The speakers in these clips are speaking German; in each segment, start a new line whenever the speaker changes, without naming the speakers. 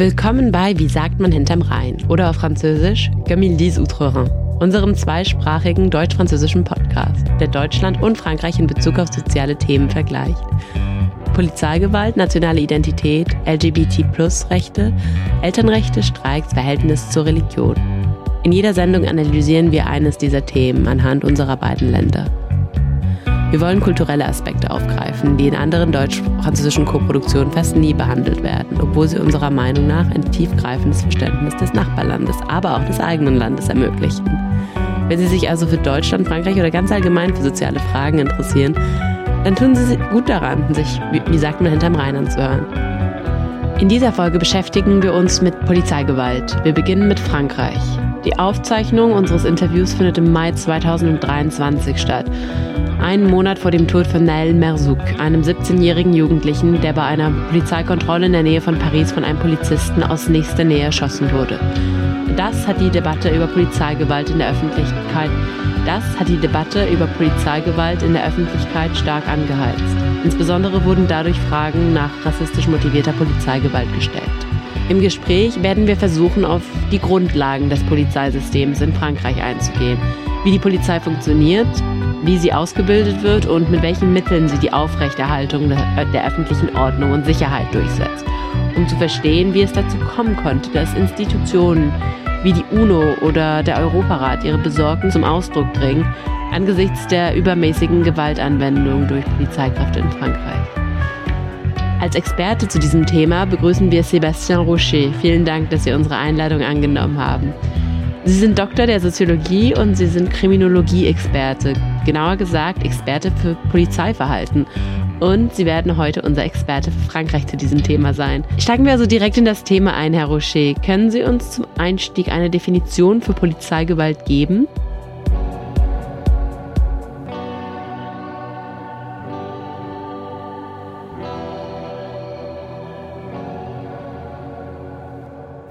Willkommen bei Wie sagt man hinterm Rhein oder auf Französisch Comme ils disent outre-Rhin, unserem zweisprachigen deutsch-französischen Podcast, der Deutschland und Frankreich in Bezug auf soziale Themen vergleicht. Polizeigewalt, nationale Identität, LGBT-Plus-Rechte, Elternrechte, Streiks, Verhältnis zur Religion. In jeder Sendung analysieren wir eines dieser Themen anhand unserer beiden Länder. Wir wollen kulturelle Aspekte aufgreifen, die in anderen deutsch-französischen Koproduktionen fast nie behandelt werden, obwohl sie unserer Meinung nach ein tiefgreifendes Verständnis des Nachbarlandes, aber auch des eigenen Landes ermöglichen. Wenn Sie sich also für Deutschland, Frankreich oder ganz allgemein für soziale Fragen interessieren, dann tun Sie gut daran, sich, wie sagt man, hinterm Rhein anzuhören. In dieser Folge beschäftigen wir uns mit Polizeigewalt. Wir beginnen mit Frankreich. Die Aufzeichnung unseres Interviews findet im Mai 2023 statt einen Monat vor dem Tod von Nael Merzouk, einem 17-jährigen Jugendlichen, der bei einer Polizeikontrolle in der Nähe von Paris von einem Polizisten aus nächster Nähe erschossen wurde. Das hat die Debatte über Polizeigewalt in der Öffentlichkeit, das hat die Debatte über Polizeigewalt in der Öffentlichkeit stark angeheizt. Insbesondere wurden dadurch Fragen nach rassistisch motivierter Polizeigewalt gestellt. Im Gespräch werden wir versuchen, auf die Grundlagen des Polizeisystems in Frankreich einzugehen, wie die Polizei funktioniert, wie sie ausgebildet wird und mit welchen Mitteln sie die Aufrechterhaltung der öffentlichen Ordnung und Sicherheit durchsetzt, um zu verstehen, wie es dazu kommen konnte, dass Institutionen wie die UNO oder der Europarat ihre Besorgnis zum Ausdruck bringen angesichts der übermäßigen Gewaltanwendung durch Polizeikräfte in Frankreich. Als Experte zu diesem Thema begrüßen wir Sébastien Rocher. Vielen Dank, dass Sie unsere Einladung angenommen haben. Sie sind Doktor der Soziologie und Sie sind Kriminologie-Experte, genauer gesagt Experte für Polizeiverhalten. Und Sie werden heute unser Experte für Frankreich zu diesem Thema sein. Steigen wir also direkt in das Thema ein, Herr Rocher. Können Sie uns zum Einstieg eine Definition für Polizeigewalt geben?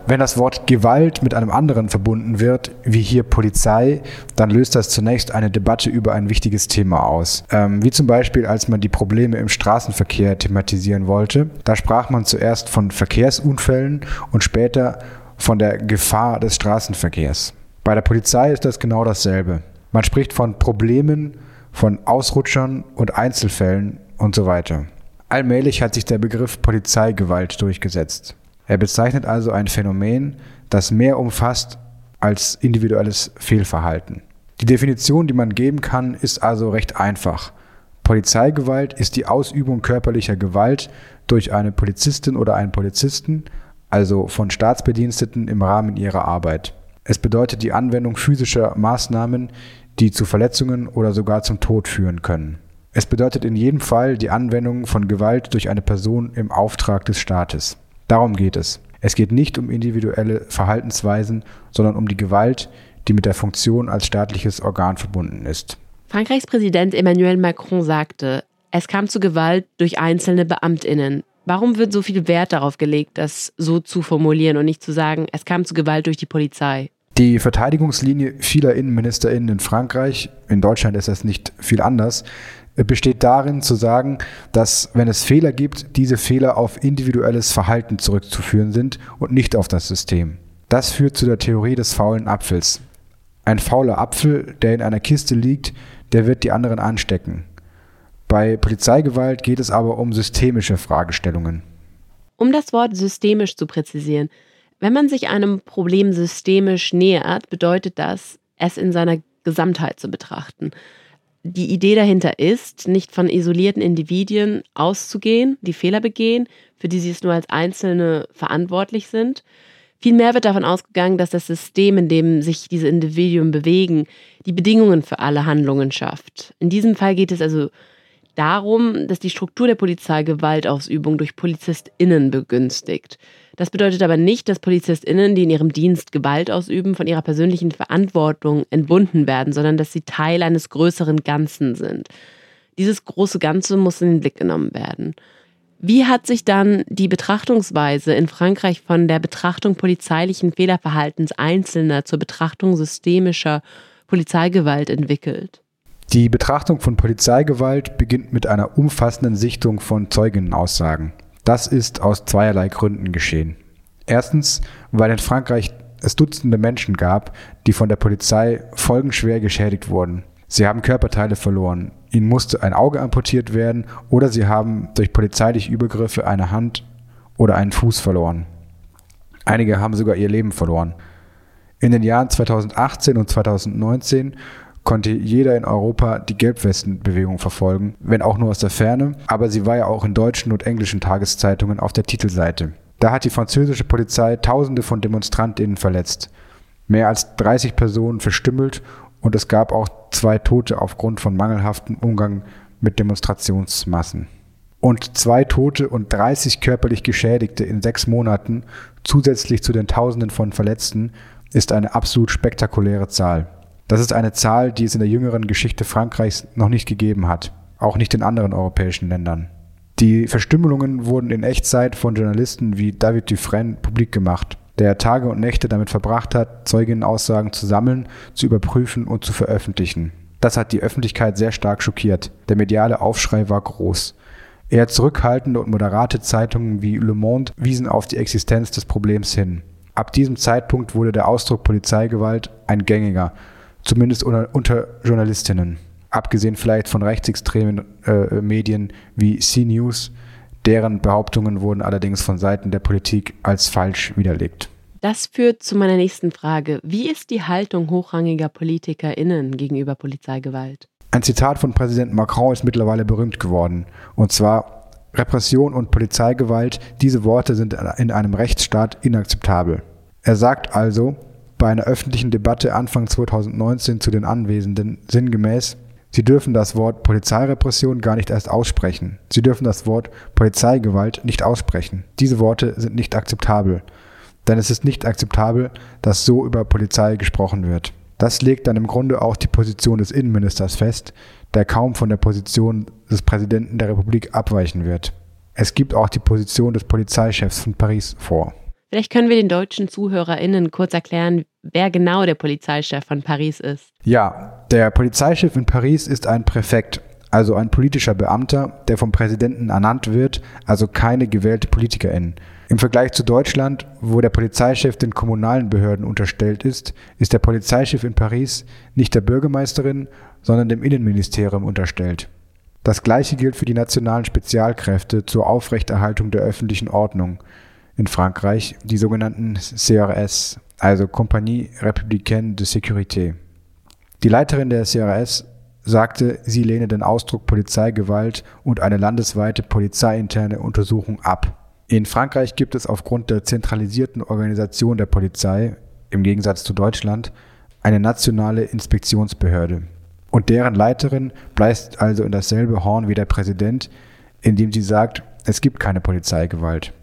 Wenn das Wort Gewalt mit einem anderen verbunden wird, wie hier Polizei, dann löst das zunächst eine Debatte über ein wichtiges Thema aus. Ähm, wie zum Beispiel, als man die Probleme im Straßenverkehr thematisieren wollte. Da sprach man zuerst von Verkehrsunfällen und später von der Gefahr des Straßenverkehrs. Bei der Polizei ist das genau dasselbe. Man spricht von Problemen, von Ausrutschern und Einzelfällen und so weiter. Allmählich hat sich der Begriff Polizeigewalt durchgesetzt. Er bezeichnet also ein Phänomen, das mehr umfasst als individuelles Fehlverhalten. Die Definition, die man geben kann, ist also recht einfach. Polizeigewalt ist die Ausübung körperlicher Gewalt durch eine Polizistin oder einen Polizisten, also von Staatsbediensteten im Rahmen ihrer Arbeit. Es bedeutet die Anwendung physischer Maßnahmen, die zu Verletzungen oder sogar zum Tod führen können. Es bedeutet in jedem Fall die Anwendung von Gewalt durch eine Person im Auftrag des Staates. Darum geht es. Es geht nicht um individuelle Verhaltensweisen, sondern um die Gewalt, die mit der Funktion als staatliches Organ verbunden ist.
Frankreichs Präsident Emmanuel Macron sagte, es kam zu Gewalt durch einzelne Beamtinnen. Warum wird so viel Wert darauf gelegt, das so zu formulieren und nicht zu sagen, es kam zu Gewalt durch die Polizei?
Die Verteidigungslinie vieler Innenministerinnen in Frankreich, in Deutschland ist das nicht viel anders, besteht darin zu sagen, dass wenn es Fehler gibt, diese Fehler auf individuelles Verhalten zurückzuführen sind und nicht auf das System. Das führt zu der Theorie des faulen Apfels. Ein fauler Apfel, der in einer Kiste liegt, der wird die anderen anstecken. Bei Polizeigewalt geht es aber um systemische Fragestellungen.
Um das Wort systemisch zu präzisieren, wenn man sich einem Problem systemisch nähert, bedeutet das, es in seiner Gesamtheit zu betrachten die Idee dahinter ist, nicht von isolierten Individuen auszugehen, die Fehler begehen, für die sie es nur als Einzelne verantwortlich sind. Vielmehr wird davon ausgegangen, dass das System, in dem sich diese Individuen bewegen, die Bedingungen für alle Handlungen schafft. In diesem Fall geht es also darum, dass die Struktur der Polizei Gewaltausübung durch PolizistInnen begünstigt. Das bedeutet aber nicht, dass PolizistInnen, die in ihrem Dienst Gewalt ausüben, von ihrer persönlichen Verantwortung entbunden werden, sondern dass sie Teil eines größeren Ganzen sind. Dieses große Ganze muss in den Blick genommen werden. Wie hat sich dann die Betrachtungsweise in Frankreich von der Betrachtung polizeilichen Fehlerverhaltens Einzelner zur Betrachtung systemischer Polizeigewalt entwickelt?
Die Betrachtung von Polizeigewalt beginnt mit einer umfassenden Sichtung von Zeuginnenaussagen. Das ist aus zweierlei Gründen geschehen. Erstens, weil in Frankreich es Dutzende Menschen gab, die von der Polizei folgenschwer geschädigt wurden. Sie haben Körperteile verloren, ihnen musste ein Auge amputiert werden oder sie haben durch polizeiliche Übergriffe eine Hand oder einen Fuß verloren. Einige haben sogar ihr Leben verloren. In den Jahren 2018 und 2019 konnte jeder in Europa die Gelbwestenbewegung verfolgen, wenn auch nur aus der Ferne, aber sie war ja auch in deutschen und englischen Tageszeitungen auf der Titelseite. Da hat die französische Polizei Tausende von Demonstrantinnen verletzt, mehr als 30 Personen verstümmelt und es gab auch zwei Tote aufgrund von mangelhaftem Umgang mit Demonstrationsmassen. Und zwei Tote und 30 körperlich Geschädigte in sechs Monaten, zusätzlich zu den Tausenden von Verletzten, ist eine absolut spektakuläre Zahl. Das ist eine Zahl, die es in der jüngeren Geschichte Frankreichs noch nicht gegeben hat, auch nicht in anderen europäischen Ländern. Die Verstümmelungen wurden in Echtzeit von Journalisten wie David Dufresne publik gemacht, der Tage und Nächte damit verbracht hat, Zeuginnenaussagen zu sammeln, zu überprüfen und zu veröffentlichen. Das hat die Öffentlichkeit sehr stark schockiert. Der mediale Aufschrei war groß. Eher zurückhaltende und moderate Zeitungen wie Le Monde wiesen auf die Existenz des Problems hin. Ab diesem Zeitpunkt wurde der Ausdruck Polizeigewalt ein gängiger, zumindest unter, unter Journalistinnen abgesehen vielleicht von rechtsextremen äh, Medien wie CNews, deren Behauptungen wurden allerdings von Seiten der Politik als falsch widerlegt.
Das führt zu meiner nächsten Frage. Wie ist die Haltung hochrangiger PolitikerInnen gegenüber Polizeigewalt?
Ein Zitat von Präsident Macron ist mittlerweile berühmt geworden. Und zwar, Repression und Polizeigewalt, diese Worte sind in einem Rechtsstaat inakzeptabel. Er sagt also bei einer öffentlichen Debatte Anfang 2019 zu den Anwesenden sinngemäß, Sie dürfen das Wort Polizeirepression gar nicht erst aussprechen. Sie dürfen das Wort Polizeigewalt nicht aussprechen. Diese Worte sind nicht akzeptabel. Denn es ist nicht akzeptabel, dass so über Polizei gesprochen wird. Das legt dann im Grunde auch die Position des Innenministers fest, der kaum von der Position des Präsidenten der Republik abweichen wird. Es gibt auch die Position des Polizeichefs von Paris vor.
Vielleicht können wir den deutschen ZuhörerInnen kurz erklären, wer genau der Polizeichef von Paris ist.
Ja, der Polizeichef in Paris ist ein Präfekt, also ein politischer Beamter, der vom Präsidenten ernannt wird, also keine gewählte PolitikerInnen. Im Vergleich zu Deutschland, wo der Polizeichef den kommunalen Behörden unterstellt ist, ist der Polizeichef in Paris nicht der Bürgermeisterin, sondern dem Innenministerium unterstellt. Das gleiche gilt für die nationalen Spezialkräfte zur Aufrechterhaltung der öffentlichen Ordnung in Frankreich, die sogenannten CRS, also Compagnie Républicaine de Sécurité. Die Leiterin der CRS sagte, sie lehne den Ausdruck Polizeigewalt und eine landesweite polizeiinterne Untersuchung ab. In Frankreich gibt es aufgrund der zentralisierten Organisation der Polizei, im Gegensatz zu Deutschland, eine nationale Inspektionsbehörde. Und deren Leiterin bleibt also in dasselbe Horn wie der Präsident, indem sie sagt, es gibt keine Polizeigewalt.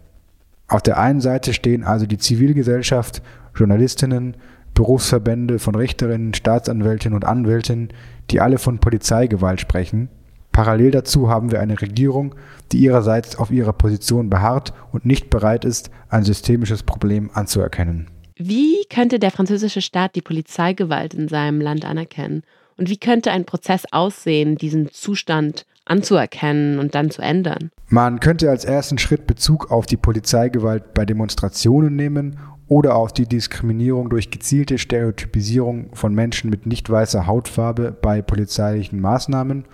Auf der einen Seite stehen also die Zivilgesellschaft, Journalistinnen, Berufsverbände von Richterinnen, Staatsanwältinnen und Anwältinnen, die alle von Polizeigewalt sprechen. Parallel dazu haben wir eine Regierung, die ihrerseits auf ihrer Position beharrt und nicht bereit ist, ein systemisches Problem anzuerkennen.
Wie könnte der französische Staat die Polizeigewalt in seinem Land anerkennen? Und wie könnte ein Prozess aussehen, diesen Zustand anzuerkennen und dann zu ändern?
Man könnte als ersten Schritt Bezug auf die Polizeigewalt bei Demonstrationen nehmen oder auf die Diskriminierung durch gezielte Stereotypisierung von Menschen mit nicht weißer Hautfarbe bei polizeilichen Maßnahmen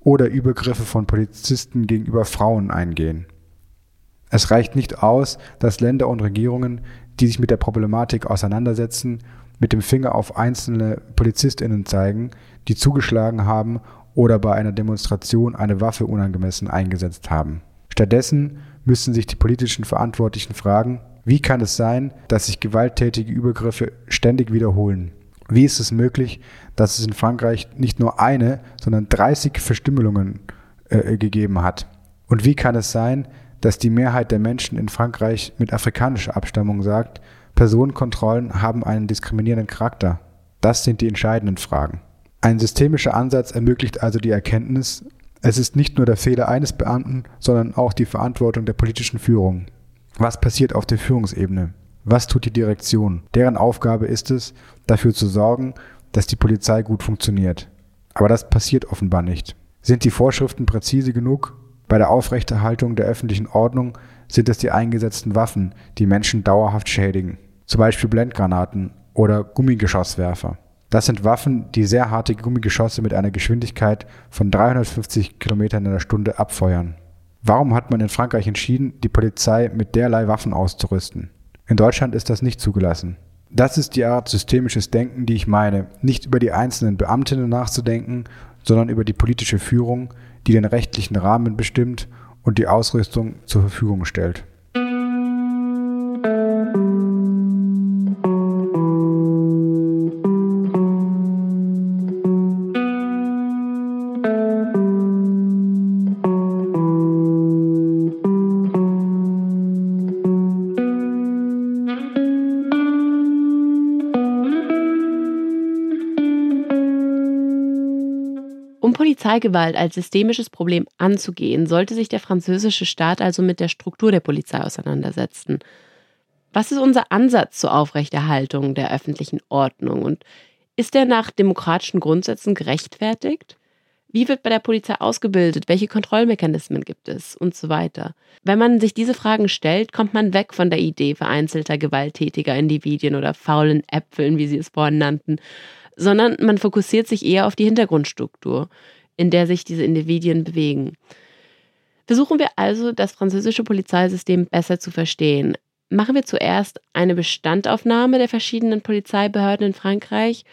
oder Übergriffe von Polizisten gegenüber Frauen eingehen. Es reicht nicht aus, dass Länder und Regierungen, die sich mit der Problematik auseinandersetzen, mit dem Finger auf einzelne Polizistinnen zeigen, die zugeschlagen haben oder bei einer Demonstration eine Waffe unangemessen eingesetzt haben. Stattdessen müssen sich die politischen Verantwortlichen fragen, wie kann es sein, dass sich gewalttätige Übergriffe ständig wiederholen? Wie ist es möglich, dass es in Frankreich nicht nur eine, sondern 30 Verstümmelungen äh, gegeben hat? Und wie kann es sein, dass die Mehrheit der Menschen in Frankreich mit afrikanischer Abstammung sagt, Personenkontrollen haben einen diskriminierenden Charakter? Das sind die entscheidenden Fragen. Ein systemischer Ansatz ermöglicht also die Erkenntnis, es ist nicht nur der Fehler eines Beamten, sondern auch die Verantwortung der politischen Führung. Was passiert auf der Führungsebene? Was tut die Direktion? Deren Aufgabe ist es, dafür zu sorgen, dass die Polizei gut funktioniert. Aber das passiert offenbar nicht. Sind die Vorschriften präzise genug? Bei der Aufrechterhaltung der öffentlichen Ordnung sind es die eingesetzten Waffen, die Menschen dauerhaft schädigen, zum Beispiel Blendgranaten oder Gummigeschosswerfer. Das sind Waffen, die sehr harte Gummigeschosse mit einer Geschwindigkeit von 350 km in der Stunde abfeuern. Warum hat man in Frankreich entschieden, die Polizei mit derlei Waffen auszurüsten? In Deutschland ist das nicht zugelassen. Das ist die Art systemisches Denken, die ich meine, nicht über die einzelnen Beamtinnen nachzudenken, sondern über die politische Führung, die den rechtlichen Rahmen bestimmt und die Ausrüstung zur Verfügung stellt.
Polizeigewalt als systemisches Problem anzugehen, sollte sich der französische Staat also mit der Struktur der Polizei auseinandersetzen. Was ist unser Ansatz zur Aufrechterhaltung der öffentlichen Ordnung und ist der nach demokratischen Grundsätzen gerechtfertigt? Wie wird bei der Polizei ausgebildet? Welche Kontrollmechanismen gibt es? Und so weiter. Wenn man sich diese Fragen stellt, kommt man weg von der Idee vereinzelter gewalttätiger Individuen oder faulen Äpfeln, wie sie es vorhin nannten, sondern man fokussiert sich eher auf die Hintergrundstruktur in der sich diese Individuen bewegen. Versuchen wir also, das französische Polizeisystem besser zu verstehen. Machen wir zuerst eine Bestandaufnahme der verschiedenen Polizeibehörden in Frankreich?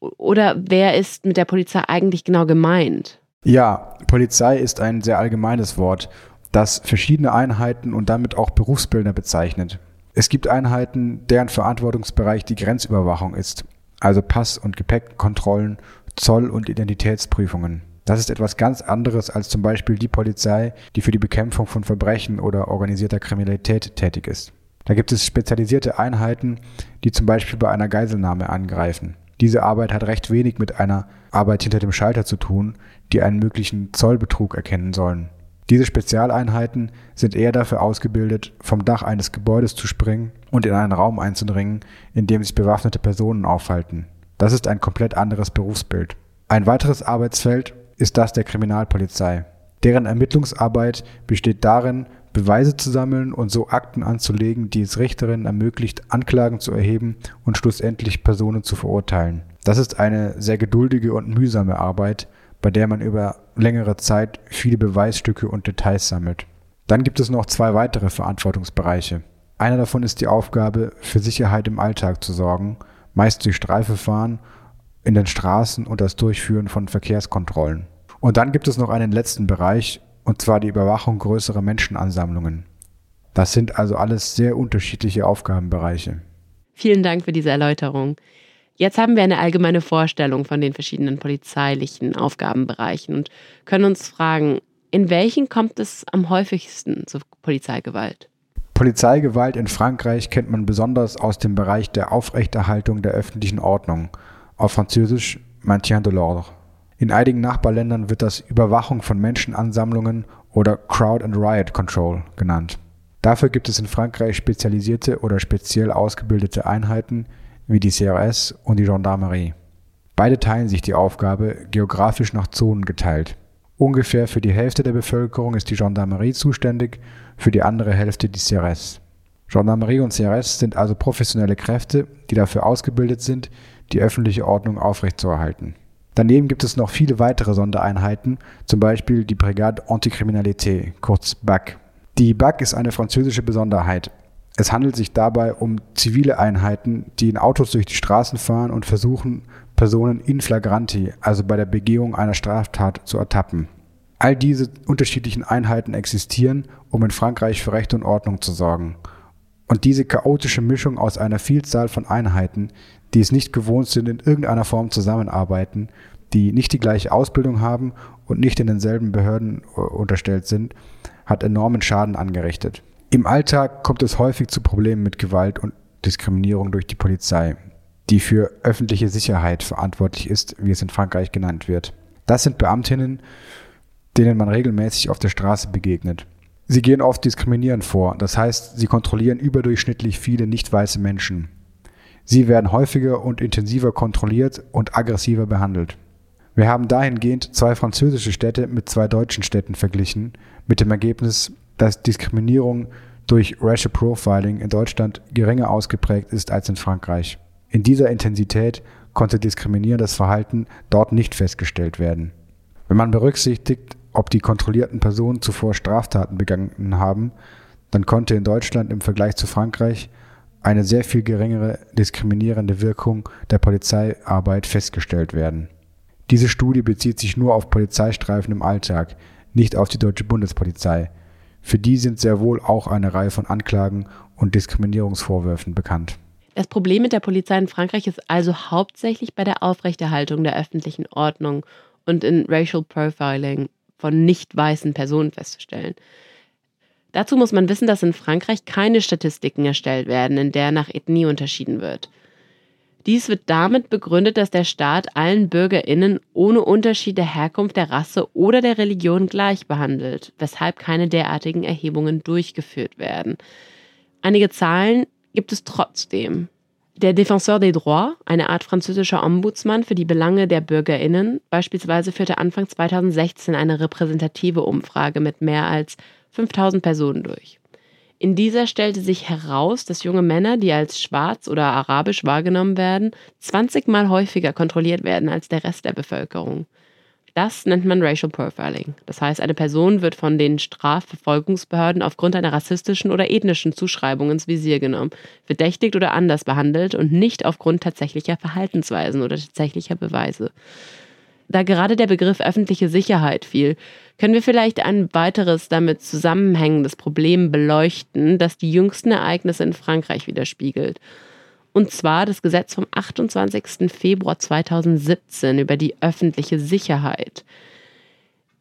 Oder wer ist mit der Polizei eigentlich genau gemeint?
Ja, Polizei ist ein sehr allgemeines Wort, das verschiedene Einheiten und damit auch Berufsbilder bezeichnet. Es gibt Einheiten, deren Verantwortungsbereich die Grenzüberwachung ist, also Pass- und Gepäckkontrollen Zoll- und Identitätsprüfungen. Das ist etwas ganz anderes als zum Beispiel die Polizei, die für die Bekämpfung von Verbrechen oder organisierter Kriminalität tätig ist. Da gibt es spezialisierte Einheiten, die zum Beispiel bei einer Geiselnahme angreifen. Diese Arbeit hat recht wenig mit einer Arbeit hinter dem Schalter zu tun, die einen möglichen Zollbetrug erkennen sollen. Diese Spezialeinheiten sind eher dafür ausgebildet, vom Dach eines Gebäudes zu springen und in einen Raum einzudringen, in dem sich bewaffnete Personen aufhalten. Das ist ein komplett anderes Berufsbild. Ein weiteres Arbeitsfeld ist das der Kriminalpolizei. Deren Ermittlungsarbeit besteht darin, Beweise zu sammeln und so Akten anzulegen, die es Richterinnen ermöglicht, Anklagen zu erheben und schlussendlich Personen zu verurteilen. Das ist eine sehr geduldige und mühsame Arbeit, bei der man über längere Zeit viele Beweisstücke und Details sammelt. Dann gibt es noch zwei weitere Verantwortungsbereiche. Einer davon ist die Aufgabe, für Sicherheit im Alltag zu sorgen meist durch Streife fahren in den Straßen und das Durchführen von Verkehrskontrollen. Und dann gibt es noch einen letzten Bereich, und zwar die Überwachung größerer Menschenansammlungen. Das sind also alles sehr unterschiedliche Aufgabenbereiche.
Vielen Dank für diese Erläuterung. Jetzt haben wir eine allgemeine Vorstellung von den verschiedenen polizeilichen Aufgabenbereichen und können uns fragen, in welchen kommt es am häufigsten zur Polizeigewalt?
Polizeigewalt in Frankreich kennt man besonders aus dem Bereich der Aufrechterhaltung der öffentlichen Ordnung, auf Französisch Maintien de l'ordre. In einigen Nachbarländern wird das Überwachung von Menschenansammlungen oder Crowd and Riot Control genannt. Dafür gibt es in Frankreich spezialisierte oder speziell ausgebildete Einheiten wie die CRS und die Gendarmerie. Beide teilen sich die Aufgabe geografisch nach Zonen geteilt. Ungefähr für die Hälfte der Bevölkerung ist die Gendarmerie zuständig für die andere Hälfte die CRS. Gendarmerie und CRS sind also professionelle Kräfte, die dafür ausgebildet sind, die öffentliche Ordnung aufrechtzuerhalten. Daneben gibt es noch viele weitere Sondereinheiten, zum Beispiel die Brigade Anticriminalité, kurz BAC. Die BAC ist eine französische Besonderheit. Es handelt sich dabei um zivile Einheiten, die in Autos durch die Straßen fahren und versuchen, Personen in flagranti, also bei der Begehung einer Straftat, zu ertappen. All diese unterschiedlichen Einheiten existieren, um in Frankreich für Recht und Ordnung zu sorgen. Und diese chaotische Mischung aus einer Vielzahl von Einheiten, die es nicht gewohnt sind, in irgendeiner Form zusammenarbeiten, die nicht die gleiche Ausbildung haben und nicht in denselben Behörden äh, unterstellt sind, hat enormen Schaden angerichtet. Im Alltag kommt es häufig zu Problemen mit Gewalt und Diskriminierung durch die Polizei, die für öffentliche Sicherheit verantwortlich ist, wie es in Frankreich genannt wird. Das sind Beamtinnen, denen man regelmäßig auf der Straße begegnet. Sie gehen oft diskriminierend vor, das heißt, sie kontrollieren überdurchschnittlich viele nicht weiße Menschen. Sie werden häufiger und intensiver kontrolliert und aggressiver behandelt. Wir haben dahingehend zwei französische Städte mit zwei deutschen Städten verglichen, mit dem Ergebnis, dass Diskriminierung durch Racial Profiling in Deutschland geringer ausgeprägt ist als in Frankreich. In dieser Intensität konnte diskriminierendes Verhalten dort nicht festgestellt werden. Wenn man berücksichtigt, ob die kontrollierten Personen zuvor Straftaten begangen haben, dann konnte in Deutschland im Vergleich zu Frankreich eine sehr viel geringere diskriminierende Wirkung der Polizeiarbeit festgestellt werden. Diese Studie bezieht sich nur auf Polizeistreifen im Alltag, nicht auf die deutsche Bundespolizei. Für die sind sehr wohl auch eine Reihe von Anklagen und Diskriminierungsvorwürfen bekannt.
Das Problem mit der Polizei in Frankreich ist also hauptsächlich bei der Aufrechterhaltung der öffentlichen Ordnung und in Racial Profiling von nicht weißen Personen festzustellen. Dazu muss man wissen, dass in Frankreich keine Statistiken erstellt werden, in der nach Ethnie unterschieden wird. Dies wird damit begründet, dass der Staat allen Bürgerinnen ohne Unterschied der Herkunft, der Rasse oder der Religion gleich behandelt, weshalb keine derartigen Erhebungen durchgeführt werden. Einige Zahlen gibt es trotzdem. Der Défenseur des Droits, eine Art französischer Ombudsmann für die Belange der Bürgerinnen, beispielsweise führte Anfang 2016 eine repräsentative Umfrage mit mehr als 5000 Personen durch. In dieser stellte sich heraus, dass junge Männer, die als schwarz oder arabisch wahrgenommen werden, 20 Mal häufiger kontrolliert werden als der Rest der Bevölkerung. Das nennt man Racial Profiling. Das heißt, eine Person wird von den Strafverfolgungsbehörden aufgrund einer rassistischen oder ethnischen Zuschreibung ins Visier genommen, verdächtigt oder anders behandelt und nicht aufgrund tatsächlicher Verhaltensweisen oder tatsächlicher Beweise. Da gerade der Begriff öffentliche Sicherheit fiel, können wir vielleicht ein weiteres damit zusammenhängendes Problem beleuchten, das die jüngsten Ereignisse in Frankreich widerspiegelt und zwar das Gesetz vom 28. Februar 2017 über die öffentliche Sicherheit.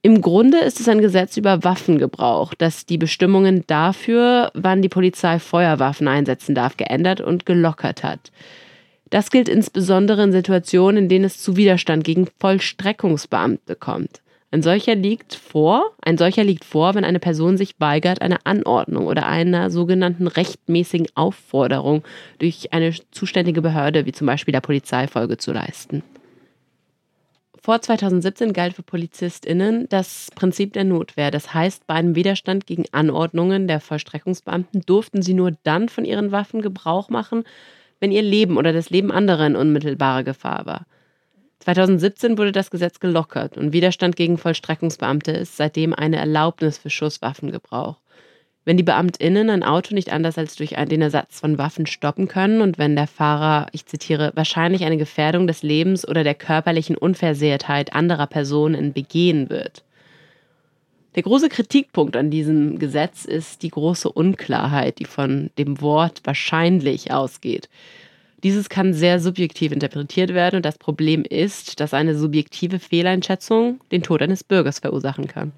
Im Grunde ist es ein Gesetz über Waffengebrauch, das die Bestimmungen dafür, wann die Polizei Feuerwaffen einsetzen darf, geändert und gelockert hat. Das gilt insbesondere in Situationen, in denen es zu Widerstand gegen Vollstreckungsbeamte kommt. Ein solcher liegt vor, ein solcher liegt vor, wenn eine Person sich weigert, eine Anordnung oder einer sogenannten rechtmäßigen Aufforderung durch eine zuständige Behörde, wie zum Beispiel der Polizei, Folge zu leisten. Vor 2017 galt für PolizistInnen das Prinzip der Notwehr. Das heißt, bei einem Widerstand gegen Anordnungen der Vollstreckungsbeamten durften sie nur dann von ihren Waffen Gebrauch machen, wenn ihr Leben oder das Leben anderer in unmittelbarer Gefahr war. 2017 wurde das Gesetz gelockert und Widerstand gegen Vollstreckungsbeamte ist seitdem eine Erlaubnis für Schusswaffengebrauch. Wenn die Beamtinnen ein Auto nicht anders als durch den Ersatz von Waffen stoppen können und wenn der Fahrer, ich zitiere, wahrscheinlich eine Gefährdung des Lebens oder der körperlichen Unversehrtheit anderer Personen begehen wird. Der große Kritikpunkt an diesem Gesetz ist die große Unklarheit, die von dem Wort wahrscheinlich ausgeht. Dieses kann sehr subjektiv interpretiert werden und das Problem ist, dass eine subjektive Fehleinschätzung den Tod eines Bürgers verursachen kann.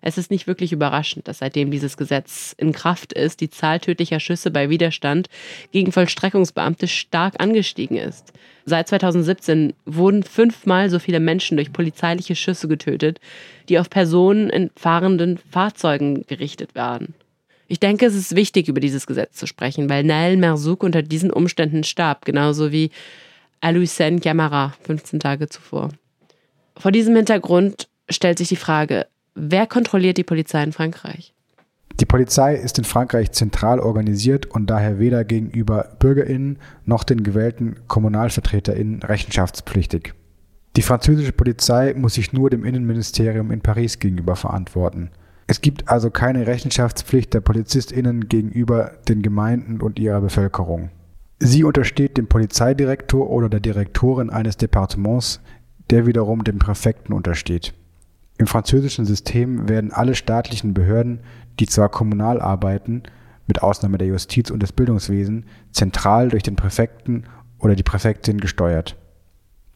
Es ist nicht wirklich überraschend, dass seitdem dieses Gesetz in Kraft ist, die Zahl tödlicher Schüsse bei Widerstand gegen Vollstreckungsbeamte stark angestiegen ist. Seit 2017 wurden fünfmal so viele Menschen durch polizeiliche Schüsse getötet, die auf Personen in fahrenden Fahrzeugen gerichtet waren. Ich denke, es ist wichtig, über dieses Gesetz zu sprechen, weil Nael Merzouk unter diesen Umständen starb, genauso wie Alucen Camara 15 Tage zuvor. Vor diesem Hintergrund stellt sich die Frage, wer kontrolliert die Polizei in Frankreich?
Die Polizei ist in Frankreich zentral organisiert und daher weder gegenüber Bürgerinnen noch den gewählten Kommunalvertreterinnen rechenschaftspflichtig. Die französische Polizei muss sich nur dem Innenministerium in Paris gegenüber verantworten. Es gibt also keine Rechenschaftspflicht der PolizistInnen gegenüber den Gemeinden und ihrer Bevölkerung. Sie untersteht dem Polizeidirektor oder der Direktorin eines Departements, der wiederum dem Präfekten untersteht. Im französischen System werden alle staatlichen Behörden, die zwar kommunal arbeiten, mit Ausnahme der Justiz und des Bildungswesens, zentral durch den Präfekten oder die Präfektin gesteuert.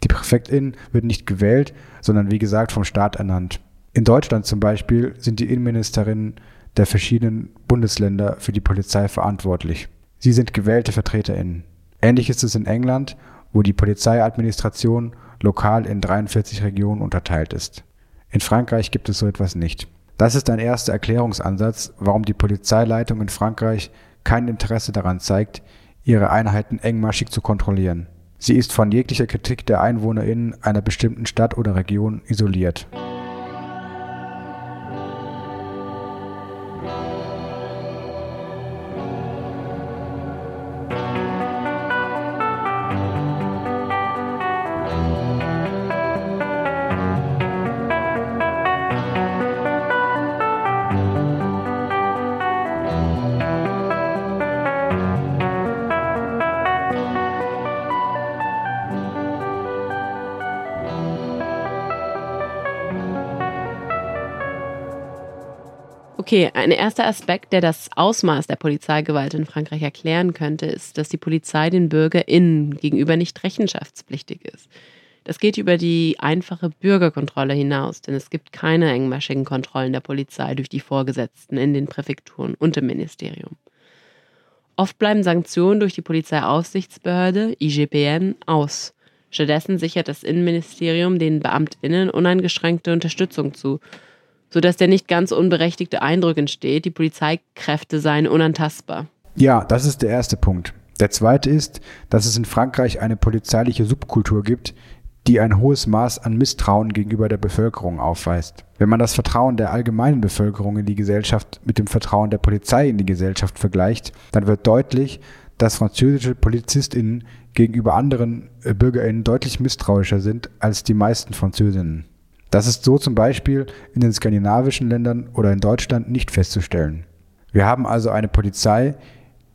Die Präfektin wird nicht gewählt, sondern wie gesagt vom Staat ernannt. In Deutschland zum Beispiel sind die Innenministerinnen der verschiedenen Bundesländer für die Polizei verantwortlich. Sie sind gewählte Vertreterinnen. Ähnlich ist es in England, wo die Polizeiadministration lokal in 43 Regionen unterteilt ist. In Frankreich gibt es so etwas nicht. Das ist ein erster Erklärungsansatz, warum die Polizeileitung in Frankreich kein Interesse daran zeigt, ihre Einheiten engmaschig zu kontrollieren. Sie ist von jeglicher Kritik der EinwohnerInnen einer bestimmten Stadt oder Region isoliert.
Ein erster Aspekt, der das Ausmaß der Polizeigewalt in Frankreich erklären könnte, ist, dass die Polizei den BürgerInnen gegenüber nicht rechenschaftspflichtig ist. Das geht über die einfache Bürgerkontrolle hinaus, denn es gibt keine engmaschigen Kontrollen der Polizei durch die Vorgesetzten in den Präfekturen und im Ministerium. Oft bleiben Sanktionen durch die Polizeiaufsichtsbehörde IGPN aus. Stattdessen sichert das Innenministerium den BeamtInnen uneingeschränkte Unterstützung zu sodass der nicht ganz unberechtigte Eindruck entsteht, die Polizeikräfte seien unantastbar.
Ja, das ist der erste Punkt. Der zweite ist, dass es in Frankreich eine polizeiliche Subkultur gibt, die ein hohes Maß an Misstrauen gegenüber der Bevölkerung aufweist. Wenn man das Vertrauen der allgemeinen Bevölkerung in die Gesellschaft mit dem Vertrauen der Polizei in die Gesellschaft vergleicht, dann wird deutlich, dass französische Polizistinnen gegenüber anderen äh, Bürgerinnen deutlich misstrauischer sind als die meisten Französinnen. Das ist so zum Beispiel in den skandinavischen Ländern oder in Deutschland nicht festzustellen. Wir haben also eine Polizei,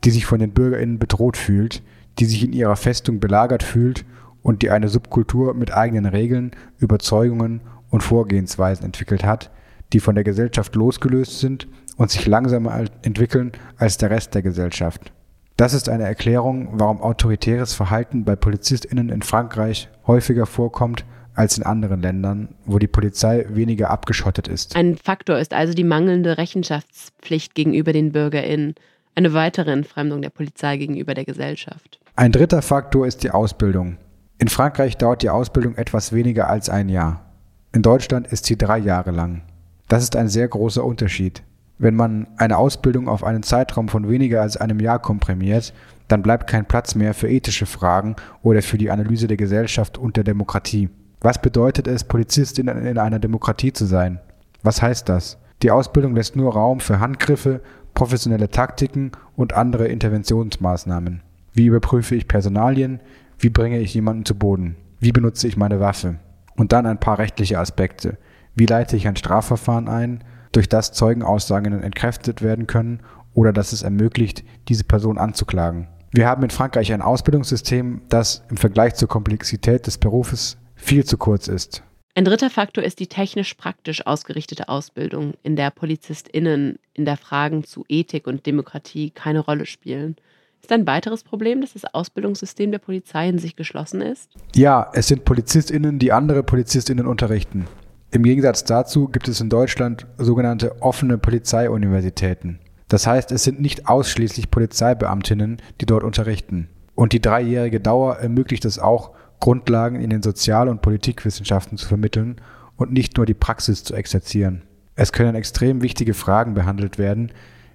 die sich von den Bürgerinnen bedroht fühlt, die sich in ihrer Festung belagert fühlt und die eine Subkultur mit eigenen Regeln, Überzeugungen und Vorgehensweisen entwickelt hat, die von der Gesellschaft losgelöst sind und sich langsamer entwickeln als der Rest der Gesellschaft. Das ist eine Erklärung, warum autoritäres Verhalten bei Polizistinnen in Frankreich häufiger vorkommt als in anderen Ländern, wo die Polizei weniger abgeschottet ist.
Ein Faktor ist also die mangelnde Rechenschaftspflicht gegenüber den BürgerInnen, eine weitere Entfremdung der Polizei gegenüber der Gesellschaft.
Ein dritter Faktor ist die Ausbildung. In Frankreich dauert die Ausbildung etwas weniger als ein Jahr. In Deutschland ist sie drei Jahre lang. Das ist ein sehr großer Unterschied. Wenn man eine Ausbildung auf einen Zeitraum von weniger als einem Jahr komprimiert, dann bleibt kein Platz mehr für ethische Fragen oder für die Analyse der Gesellschaft und der Demokratie. Was bedeutet es, Polizist in, in einer Demokratie zu sein? Was heißt das? Die Ausbildung lässt nur Raum für Handgriffe, professionelle Taktiken und andere Interventionsmaßnahmen. Wie überprüfe ich Personalien? Wie bringe ich jemanden zu Boden? Wie benutze ich meine Waffe? Und dann ein paar rechtliche Aspekte. Wie leite ich ein Strafverfahren ein, durch das Zeugenaussagen entkräftet werden können oder das es ermöglicht, diese Person anzuklagen? Wir haben in Frankreich ein Ausbildungssystem, das im Vergleich zur Komplexität des Berufes viel zu kurz ist.
Ein dritter Faktor ist die technisch-praktisch ausgerichtete Ausbildung, in der PolizistInnen in der Fragen zu Ethik und Demokratie keine Rolle spielen. Ist ein weiteres Problem, dass das Ausbildungssystem der Polizei in sich geschlossen ist?
Ja, es sind PolizistInnen, die andere PolizistInnen unterrichten. Im Gegensatz dazu gibt es in Deutschland sogenannte offene Polizeiuniversitäten. Das heißt, es sind nicht ausschließlich Polizeibeamtinnen, die dort unterrichten. Und die dreijährige Dauer ermöglicht es auch, Grundlagen in den Sozial- und Politikwissenschaften zu vermitteln und nicht nur die Praxis zu exerzieren. Es können extrem wichtige Fragen behandelt werden,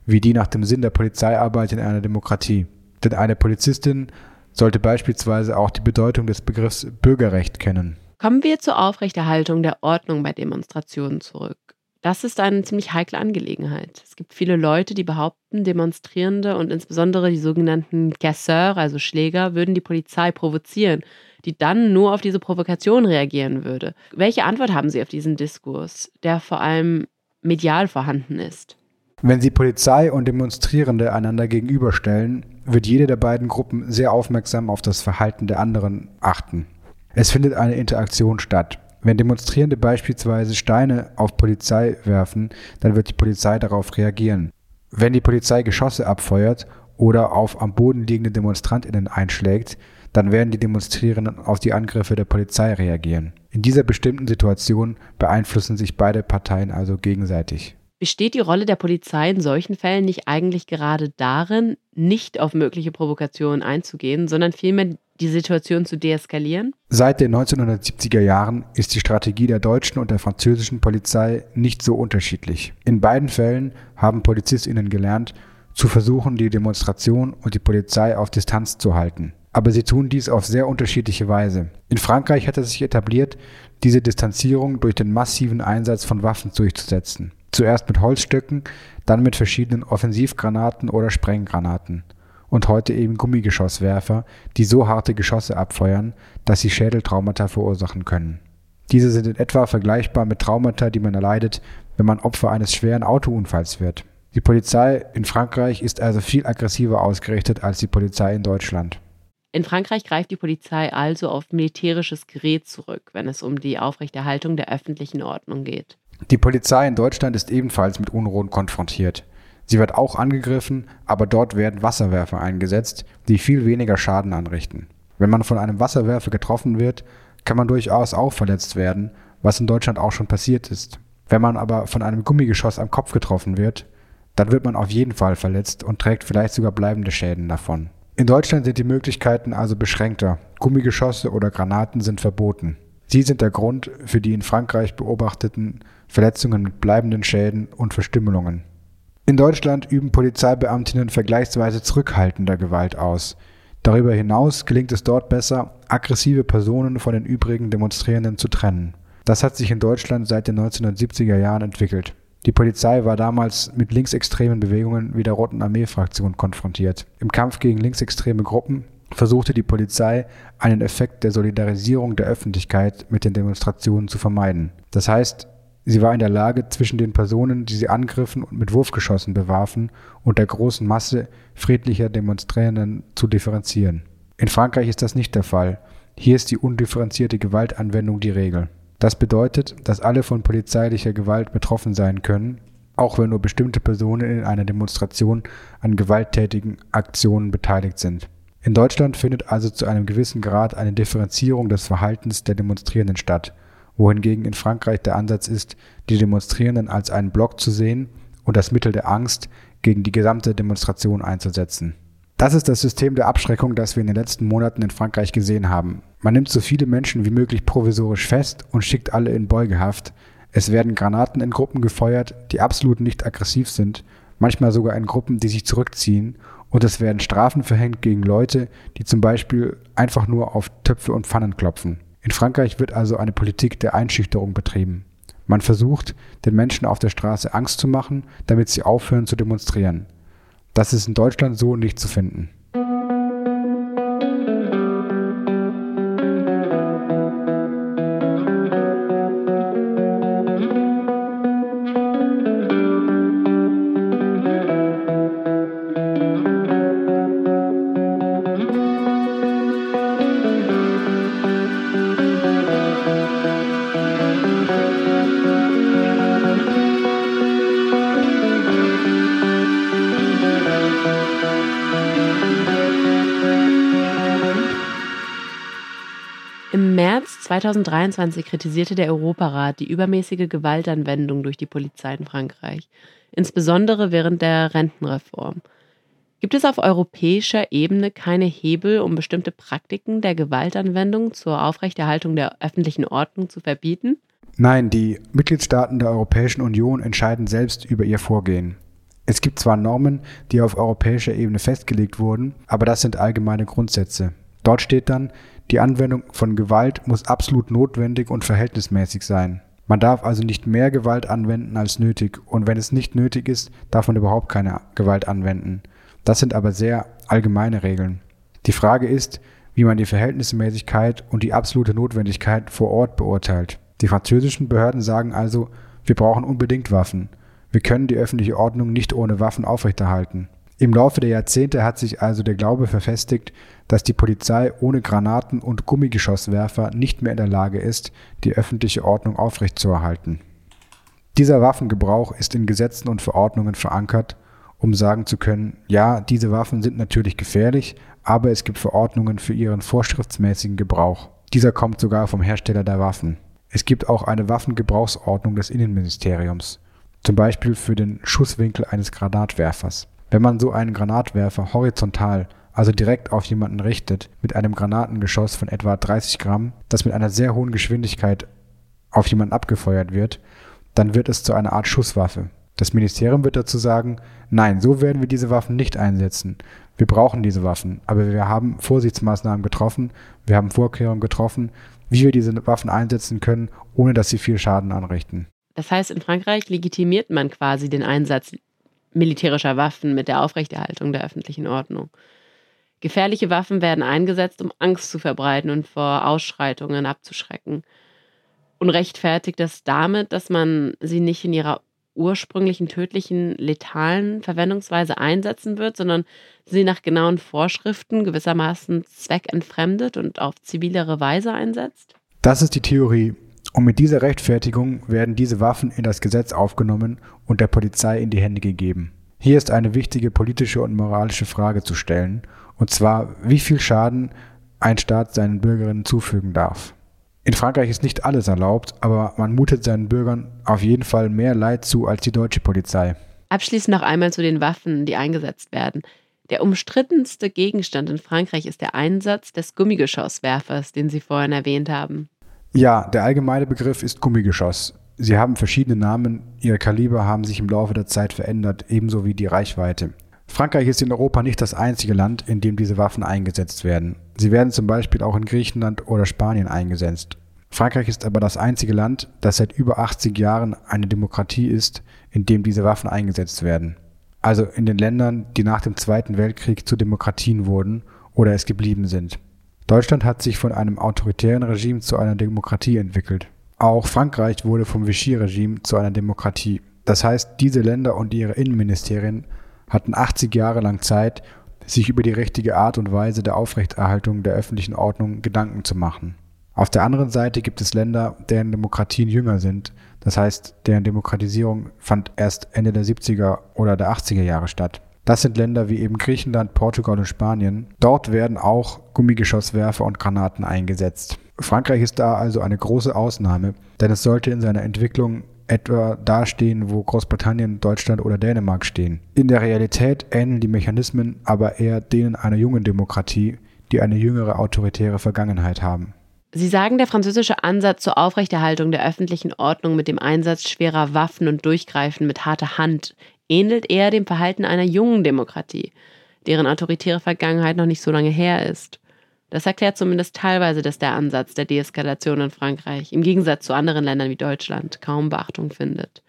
wie die nach dem Sinn der Polizeiarbeit in einer Demokratie. Denn eine Polizistin sollte beispielsweise auch die Bedeutung des Begriffs Bürgerrecht kennen.
Kommen wir zur Aufrechterhaltung der Ordnung bei Demonstrationen zurück. Das ist eine ziemlich heikle Angelegenheit. Es gibt viele Leute, die behaupten, Demonstrierende und insbesondere die sogenannten Casseurs, also Schläger, würden die Polizei provozieren die dann nur auf diese Provokation reagieren würde. Welche Antwort haben Sie auf diesen Diskurs, der vor allem medial vorhanden ist?
Wenn Sie Polizei und Demonstrierende einander gegenüberstellen, wird jede der beiden Gruppen sehr aufmerksam auf das Verhalten der anderen achten. Es findet eine Interaktion statt. Wenn Demonstrierende beispielsweise Steine auf Polizei werfen, dann wird die Polizei darauf reagieren. Wenn die Polizei Geschosse abfeuert oder auf am Boden liegende Demonstrantinnen einschlägt, dann werden die Demonstrierenden auf die Angriffe der Polizei reagieren. In dieser bestimmten Situation beeinflussen sich beide Parteien also gegenseitig.
Besteht die Rolle der Polizei in solchen Fällen nicht eigentlich gerade darin, nicht auf mögliche Provokationen einzugehen, sondern vielmehr die Situation zu deeskalieren?
Seit den 1970er Jahren ist die Strategie der deutschen und der französischen Polizei nicht so unterschiedlich. In beiden Fällen haben Polizistinnen gelernt, zu versuchen, die Demonstration und die Polizei auf Distanz zu halten. aber sie tun dies auf sehr unterschiedliche Weise. In Frankreich hat es sich etabliert, diese Distanzierung durch den massiven Einsatz von Waffen durchzusetzen. Zuerst mit Holzstöcken, dann mit verschiedenen Offensivgranaten oder Sprenggranaten. Und heute eben Gummigeschosswerfer, die so harte Geschosse abfeuern, dass sie Schädeltraumata verursachen können. Diese sind in etwa vergleichbar mit Traumata, die man erleidet, wenn man Opfer eines schweren Autounfalls wird. Die Polizei in Frankreich ist also viel aggressiver ausgerichtet als die Polizei in Deutschland.
In Frankreich greift die Polizei also auf militärisches Gerät zurück, wenn es um die Aufrechterhaltung der öffentlichen Ordnung geht.
Die Polizei in Deutschland ist ebenfalls mit Unruhen konfrontiert. Sie wird auch angegriffen, aber dort werden Wasserwerfer eingesetzt, die viel weniger Schaden anrichten. Wenn man von einem Wasserwerfer getroffen wird, kann man durchaus auch verletzt werden, was in Deutschland auch schon passiert ist. Wenn man aber von einem Gummigeschoss am Kopf getroffen wird, dann wird man auf jeden Fall verletzt und trägt vielleicht sogar bleibende Schäden davon. In Deutschland sind die Möglichkeiten also beschränkter. Gummigeschosse oder Granaten sind verboten. Sie sind der Grund für die in Frankreich beobachteten Verletzungen mit bleibenden Schäden und Verstümmelungen. In Deutschland üben Polizeibeamtinnen vergleichsweise zurückhaltender Gewalt aus. Darüber hinaus gelingt es dort besser, aggressive Personen von den übrigen Demonstrierenden zu trennen. Das hat sich in Deutschland seit den 1970er Jahren entwickelt. Die Polizei war damals mit linksextremen Bewegungen wie der Roten Armee-Fraktion konfrontiert. Im Kampf gegen linksextreme Gruppen versuchte die Polizei, einen Effekt der Solidarisierung der Öffentlichkeit mit den Demonstrationen zu vermeiden. Das heißt, sie war in der Lage, zwischen den Personen, die sie angriffen und mit Wurfgeschossen bewarfen, und der großen Masse friedlicher Demonstrierenden zu differenzieren. In Frankreich ist das nicht der Fall. Hier ist die undifferenzierte Gewaltanwendung die Regel. Das bedeutet, dass alle von polizeilicher Gewalt betroffen sein können, auch wenn nur bestimmte Personen in einer Demonstration an gewalttätigen Aktionen beteiligt sind. In Deutschland findet also zu einem gewissen Grad eine Differenzierung des Verhaltens der Demonstrierenden statt, wohingegen in Frankreich der Ansatz ist, die Demonstrierenden als einen Block zu sehen und das Mittel der Angst gegen die gesamte Demonstration einzusetzen. Das ist das System der Abschreckung, das wir in den letzten Monaten in Frankreich gesehen haben. Man nimmt so viele Menschen wie möglich provisorisch fest und schickt alle in Beugehaft. Es werden Granaten in Gruppen gefeuert, die absolut nicht aggressiv sind, manchmal sogar in Gruppen, die sich zurückziehen, und es werden Strafen verhängt gegen Leute, die zum Beispiel einfach nur auf Töpfe und Pfannen klopfen. In Frankreich wird also eine Politik der Einschüchterung betrieben. Man versucht, den Menschen auf der Straße Angst zu machen, damit sie aufhören zu demonstrieren. Das ist in Deutschland so nicht zu finden.
2023 kritisierte der Europarat die übermäßige Gewaltanwendung durch die Polizei in Frankreich, insbesondere während der Rentenreform. Gibt es auf europäischer Ebene keine Hebel, um bestimmte Praktiken der Gewaltanwendung zur Aufrechterhaltung der öffentlichen Ordnung zu verbieten?
Nein, die Mitgliedstaaten der Europäischen Union entscheiden selbst über ihr Vorgehen. Es gibt zwar Normen, die auf europäischer Ebene festgelegt wurden, aber das sind allgemeine Grundsätze. Dort steht dann, die Anwendung von Gewalt muss absolut notwendig und verhältnismäßig sein. Man darf also nicht mehr Gewalt anwenden als nötig und wenn es nicht nötig ist, darf man überhaupt keine Gewalt anwenden. Das sind aber sehr allgemeine Regeln. Die Frage ist, wie man die Verhältnismäßigkeit und die absolute Notwendigkeit vor Ort beurteilt. Die französischen Behörden sagen also, wir brauchen unbedingt Waffen. Wir können die öffentliche Ordnung nicht ohne Waffen aufrechterhalten. Im Laufe der Jahrzehnte hat sich also der Glaube verfestigt, dass die Polizei ohne Granaten und Gummigeschosswerfer nicht mehr in der Lage ist, die öffentliche Ordnung aufrechtzuerhalten. Dieser Waffengebrauch ist in Gesetzen und Verordnungen verankert, um sagen zu können, ja, diese Waffen sind natürlich gefährlich, aber es gibt Verordnungen für ihren vorschriftsmäßigen Gebrauch. Dieser kommt sogar vom Hersteller der Waffen. Es gibt auch eine Waffengebrauchsordnung des Innenministeriums, zum Beispiel für den Schusswinkel eines Granatwerfers. Wenn man so einen Granatwerfer horizontal, also direkt auf jemanden richtet, mit einem Granatengeschoss von etwa 30 Gramm, das mit einer sehr hohen Geschwindigkeit auf jemanden abgefeuert wird, dann wird es zu einer Art Schusswaffe. Das Ministerium wird dazu sagen, nein, so werden wir diese Waffen nicht einsetzen. Wir brauchen diese Waffen, aber wir haben Vorsichtsmaßnahmen getroffen, wir haben Vorkehrungen getroffen, wie wir diese Waffen einsetzen können, ohne dass sie viel Schaden anrichten.
Das heißt, in Frankreich legitimiert man quasi den Einsatz militärischer Waffen mit der Aufrechterhaltung der öffentlichen Ordnung. Gefährliche Waffen werden eingesetzt, um Angst zu verbreiten und vor Ausschreitungen abzuschrecken. Und rechtfertigt das damit, dass man sie nicht in ihrer ursprünglichen tödlichen, letalen Verwendungsweise einsetzen wird, sondern sie nach genauen Vorschriften gewissermaßen zweckentfremdet und auf zivilere Weise einsetzt?
Das ist die Theorie. Und mit dieser Rechtfertigung werden diese Waffen in das Gesetz aufgenommen und der Polizei in die Hände gegeben. Hier ist eine wichtige politische und moralische Frage zu stellen, und zwar, wie viel Schaden ein Staat seinen Bürgerinnen zufügen darf. In Frankreich ist nicht alles erlaubt, aber man mutet seinen Bürgern auf jeden Fall mehr Leid zu als die deutsche Polizei.
Abschließend noch einmal zu den Waffen, die eingesetzt werden. Der umstrittenste Gegenstand in Frankreich ist der Einsatz des Gummigeschosswerfers, den Sie vorhin erwähnt haben.
Ja, der allgemeine Begriff ist Gummigeschoss. Sie haben verschiedene Namen, ihre Kaliber haben sich im Laufe der Zeit verändert, ebenso wie die Reichweite. Frankreich ist in Europa nicht das einzige Land, in dem diese Waffen eingesetzt werden. Sie werden zum Beispiel auch in Griechenland oder Spanien eingesetzt. Frankreich ist aber das einzige Land, das seit über 80 Jahren eine Demokratie ist, in dem diese Waffen eingesetzt werden. Also in den Ländern, die nach dem Zweiten Weltkrieg zu Demokratien wurden oder es geblieben sind. Deutschland hat sich von einem autoritären Regime zu einer Demokratie entwickelt. Auch Frankreich wurde vom Vichy-Regime zu einer Demokratie. Das heißt, diese Länder und ihre Innenministerien hatten 80 Jahre lang Zeit, sich über die richtige Art und Weise der Aufrechterhaltung der öffentlichen Ordnung Gedanken zu machen. Auf der anderen Seite gibt es Länder, deren Demokratien jünger sind, das heißt, deren Demokratisierung fand erst Ende der 70er oder der 80er Jahre statt. Das sind Länder wie eben Griechenland, Portugal und Spanien. Dort werden auch Gummigeschosswerfer und Granaten eingesetzt. Frankreich ist da also eine große Ausnahme, denn es sollte in seiner Entwicklung etwa dastehen, wo Großbritannien, Deutschland oder Dänemark stehen. In der Realität ähneln die Mechanismen aber eher denen einer jungen Demokratie, die eine jüngere autoritäre Vergangenheit haben.
Sie sagen, der französische Ansatz zur Aufrechterhaltung der öffentlichen Ordnung mit dem Einsatz schwerer Waffen und Durchgreifen mit harter Hand ähnelt eher dem Verhalten einer jungen Demokratie, deren autoritäre Vergangenheit noch nicht so lange her ist. Das erklärt zumindest teilweise, dass der Ansatz der Deeskalation in Frankreich im Gegensatz zu anderen Ländern wie Deutschland kaum Beachtung findet.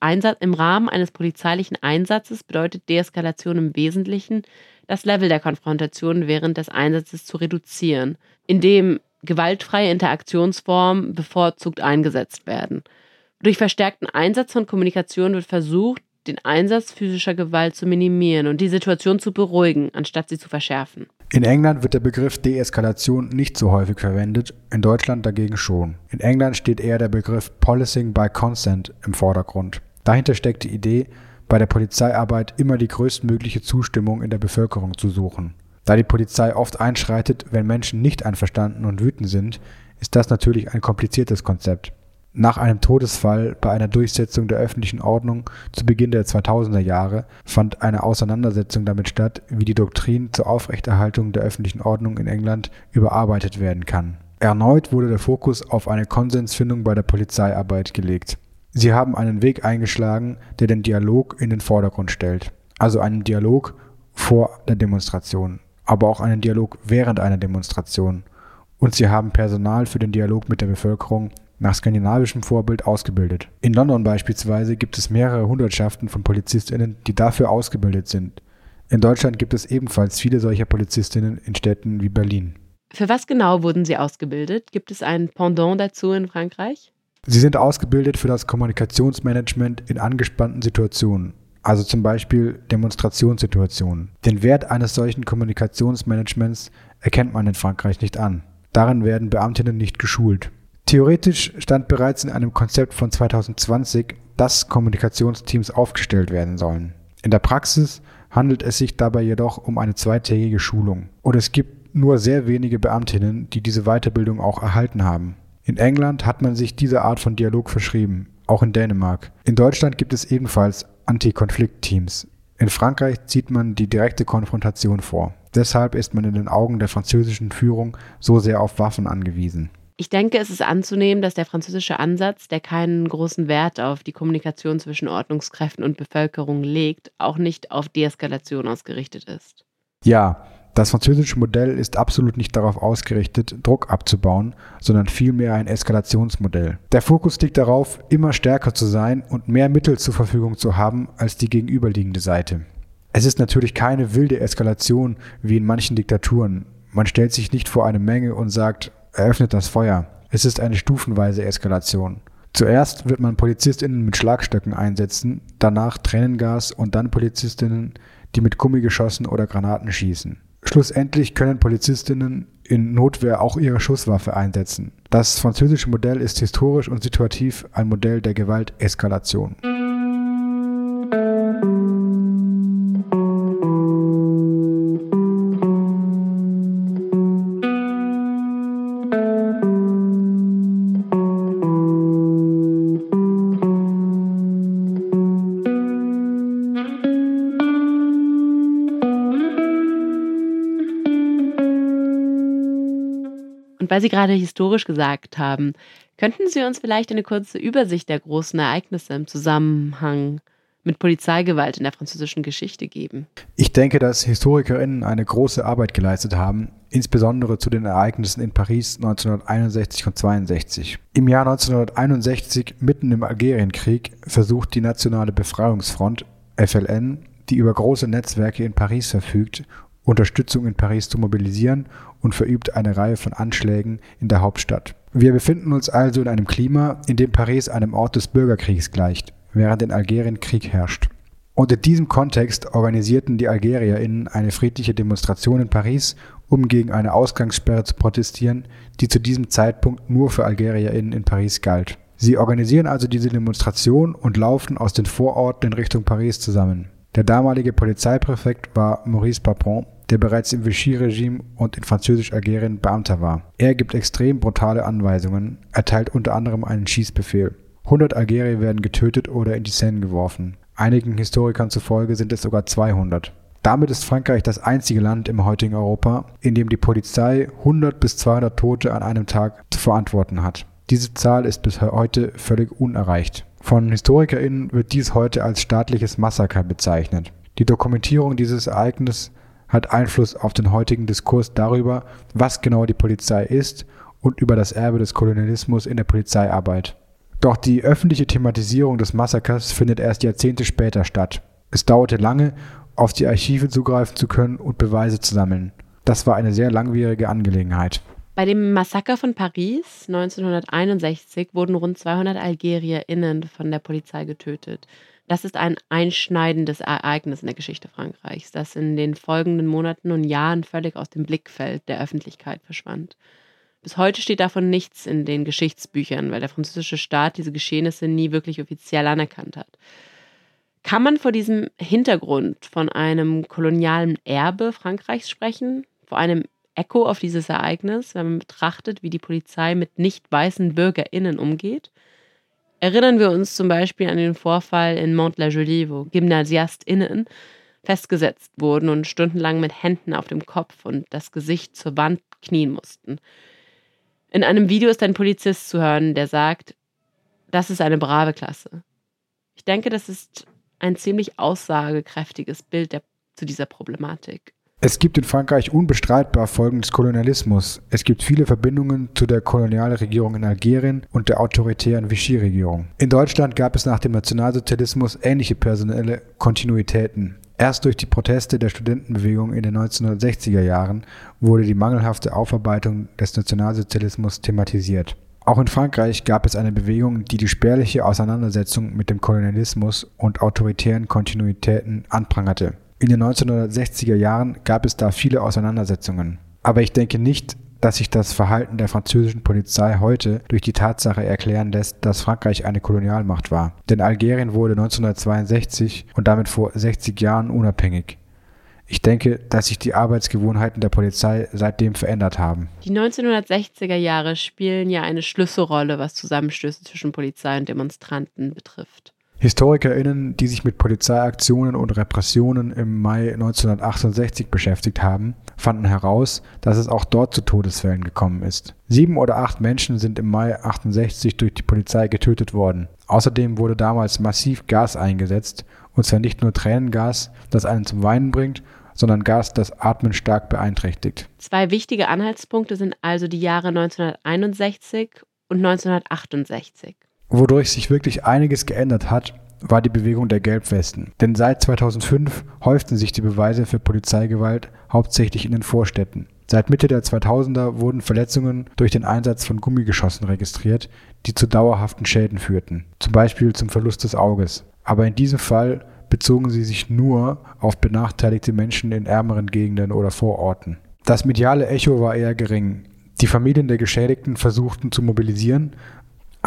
Einsatz, Im Rahmen eines polizeilichen Einsatzes bedeutet Deeskalation im Wesentlichen, das Level der Konfrontation während des Einsatzes zu reduzieren, indem gewaltfreie Interaktionsformen bevorzugt eingesetzt werden. Durch verstärkten Einsatz von Kommunikation wird versucht, den Einsatz physischer Gewalt zu minimieren und die Situation zu beruhigen, anstatt sie zu verschärfen.
In England wird der Begriff Deeskalation nicht so häufig verwendet, in Deutschland dagegen schon. In England steht eher der Begriff Policing by Consent im Vordergrund. Dahinter steckt die Idee, bei der Polizeiarbeit immer die größtmögliche Zustimmung in der Bevölkerung zu suchen. Da die Polizei oft einschreitet, wenn Menschen nicht einverstanden und wütend sind, ist das natürlich ein kompliziertes Konzept. Nach einem Todesfall bei einer Durchsetzung der öffentlichen Ordnung zu Beginn der 2000er Jahre fand eine Auseinandersetzung damit statt, wie die Doktrin zur Aufrechterhaltung der öffentlichen Ordnung in England überarbeitet werden kann. Erneut wurde der Fokus auf eine Konsensfindung bei der Polizeiarbeit gelegt. Sie haben einen Weg eingeschlagen, der den Dialog in den Vordergrund stellt. Also einen Dialog vor der Demonstration, aber auch einen Dialog während einer Demonstration. Und sie haben Personal für den Dialog mit der Bevölkerung nach skandinavischem Vorbild ausgebildet. In London beispielsweise gibt es mehrere Hundertschaften von Polizistinnen, die dafür ausgebildet sind. In Deutschland gibt es ebenfalls viele solcher Polizistinnen in Städten wie Berlin.
Für was genau wurden sie ausgebildet? Gibt es ein Pendant dazu in Frankreich?
Sie sind ausgebildet für das Kommunikationsmanagement in angespannten Situationen, also zum Beispiel Demonstrationssituationen. Den Wert eines solchen Kommunikationsmanagements erkennt man in Frankreich nicht an. Darin werden Beamtinnen nicht geschult. Theoretisch stand bereits in einem Konzept von 2020, dass Kommunikationsteams aufgestellt werden sollen. In der Praxis handelt es sich dabei jedoch um eine zweitägige Schulung. Und es gibt nur sehr wenige Beamtinnen, die diese Weiterbildung auch erhalten haben. In England hat man sich diese Art von Dialog verschrieben, auch in Dänemark. In Deutschland gibt es ebenfalls Anti-Konflikt-Teams. In Frankreich zieht man die direkte Konfrontation vor. Deshalb ist man in den Augen der französischen Führung so sehr auf Waffen angewiesen.
Ich denke, es ist anzunehmen, dass der französische Ansatz, der keinen großen Wert auf die Kommunikation zwischen Ordnungskräften und Bevölkerung legt, auch nicht auf Deeskalation ausgerichtet ist.
Ja, das französische Modell ist absolut nicht darauf ausgerichtet, Druck abzubauen, sondern vielmehr ein Eskalationsmodell. Der Fokus liegt darauf, immer stärker zu sein und mehr Mittel zur Verfügung zu haben als die gegenüberliegende Seite. Es ist natürlich keine wilde Eskalation wie in manchen Diktaturen. Man stellt sich nicht vor eine Menge und sagt, eröffnet das Feuer. Es ist eine stufenweise Eskalation. Zuerst wird man PolizistInnen mit Schlagstöcken einsetzen, danach Tränengas und dann PolizistInnen, die mit Gummigeschossen oder Granaten schießen. Schlussendlich können Polizistinnen in Notwehr auch ihre Schusswaffe einsetzen. Das französische Modell ist historisch und situativ ein Modell der Gewalteskalation.
Und weil Sie gerade historisch gesagt haben, könnten Sie uns vielleicht eine kurze Übersicht der großen Ereignisse im Zusammenhang mit Polizeigewalt in der französischen Geschichte geben?
Ich denke, dass HistorikerInnen eine große Arbeit geleistet haben, insbesondere zu den Ereignissen in Paris 1961 und 62. Im Jahr 1961, mitten im Algerienkrieg, versucht die Nationale Befreiungsfront, FLN, die über große Netzwerke in Paris verfügt, Unterstützung in Paris zu mobilisieren und verübt eine Reihe von Anschlägen in der Hauptstadt. Wir befinden uns also in einem Klima, in dem Paris einem Ort des Bürgerkriegs gleicht, während in Algerien Krieg herrscht. Und in diesem Kontext organisierten die AlgerierInnen eine friedliche Demonstration in Paris, um gegen eine Ausgangssperre zu protestieren, die zu diesem Zeitpunkt nur für AlgerierInnen in Paris galt. Sie organisieren also diese Demonstration und laufen aus den Vororten in Richtung Paris zusammen. Der damalige Polizeipräfekt war Maurice Papon, der bereits im Vichy-Regime und in Französisch-Algerien Beamter war. Er gibt extrem brutale Anweisungen, erteilt unter anderem einen Schießbefehl. 100 Algerier werden getötet oder in die Seine geworfen. Einigen Historikern zufolge sind es sogar 200. Damit ist Frankreich das einzige Land im heutigen Europa, in dem die Polizei 100 bis 200 Tote an einem Tag zu verantworten hat. Diese Zahl ist bis heute völlig unerreicht. Von HistorikerInnen wird dies heute als staatliches Massaker bezeichnet. Die Dokumentierung dieses Ereignisses hat Einfluss auf den heutigen Diskurs darüber, was genau die Polizei ist und über das Erbe des Kolonialismus in der Polizeiarbeit. Doch die öffentliche Thematisierung des Massakers findet erst Jahrzehnte später statt. Es dauerte lange, auf die Archive zugreifen zu können und Beweise zu sammeln. Das war eine sehr langwierige Angelegenheit.
Bei dem Massaker von Paris 1961 wurden rund 200 AlgerierInnen von der Polizei getötet. Das ist ein einschneidendes Ereignis in der Geschichte Frankreichs, das in den folgenden Monaten und Jahren völlig aus dem Blickfeld der Öffentlichkeit verschwand. Bis heute steht davon nichts in den Geschichtsbüchern, weil der französische Staat diese Geschehnisse nie wirklich offiziell anerkannt hat. Kann man vor diesem Hintergrund von einem kolonialen Erbe Frankreichs sprechen? Vor einem Echo auf dieses Ereignis, wenn man betrachtet, wie die Polizei mit nicht weißen BürgerInnen umgeht? Erinnern wir uns zum Beispiel an den Vorfall in Mont-la-Jolie, wo GymnasiastInnen festgesetzt wurden und stundenlang mit Händen auf dem Kopf und das Gesicht zur Wand knien mussten. In einem Video ist ein Polizist zu hören, der sagt, das ist eine brave Klasse. Ich denke, das ist ein ziemlich aussagekräftiges Bild der, zu dieser Problematik.
Es gibt in Frankreich unbestreitbar Folgen des Kolonialismus. Es gibt viele Verbindungen zu der Kolonialregierung in Algerien und der autoritären Vichy-Regierung. In Deutschland gab es nach dem Nationalsozialismus ähnliche personelle Kontinuitäten. Erst durch die Proteste der Studentenbewegung in den 1960er Jahren wurde die mangelhafte Aufarbeitung des Nationalsozialismus thematisiert. Auch in Frankreich gab es eine Bewegung, die die spärliche Auseinandersetzung mit dem Kolonialismus und autoritären Kontinuitäten anprangerte. In den 1960er Jahren gab es da viele Auseinandersetzungen. Aber ich denke nicht, dass sich das Verhalten der französischen Polizei heute durch die Tatsache erklären lässt, dass Frankreich eine Kolonialmacht war. Denn Algerien wurde 1962 und damit vor 60 Jahren unabhängig. Ich denke, dass sich die Arbeitsgewohnheiten der Polizei seitdem verändert haben.
Die 1960er Jahre spielen ja eine Schlüsselrolle, was Zusammenstöße zwischen Polizei und Demonstranten betrifft.
HistorikerInnen, die sich mit Polizeiaktionen und Repressionen im Mai 1968 beschäftigt haben, fanden heraus, dass es auch dort zu Todesfällen gekommen ist. Sieben oder acht Menschen sind im Mai 68 durch die Polizei getötet worden. Außerdem wurde damals massiv Gas eingesetzt, und zwar nicht nur Tränengas, das einen zum Weinen bringt, sondern Gas, das Atmen stark beeinträchtigt.
Zwei wichtige Anhaltspunkte sind also die Jahre 1961 und 1968.
Wodurch sich wirklich einiges geändert hat, war die Bewegung der Gelbwesten. Denn seit 2005 häuften sich die Beweise für Polizeigewalt hauptsächlich in den Vorstädten. Seit Mitte der 2000er wurden Verletzungen durch den Einsatz von Gummigeschossen registriert, die zu dauerhaften Schäden führten, zum Beispiel zum Verlust des Auges. Aber in diesem Fall bezogen sie sich nur auf benachteiligte Menschen in ärmeren Gegenden oder Vororten. Das mediale Echo war eher gering. Die Familien der Geschädigten versuchten zu mobilisieren,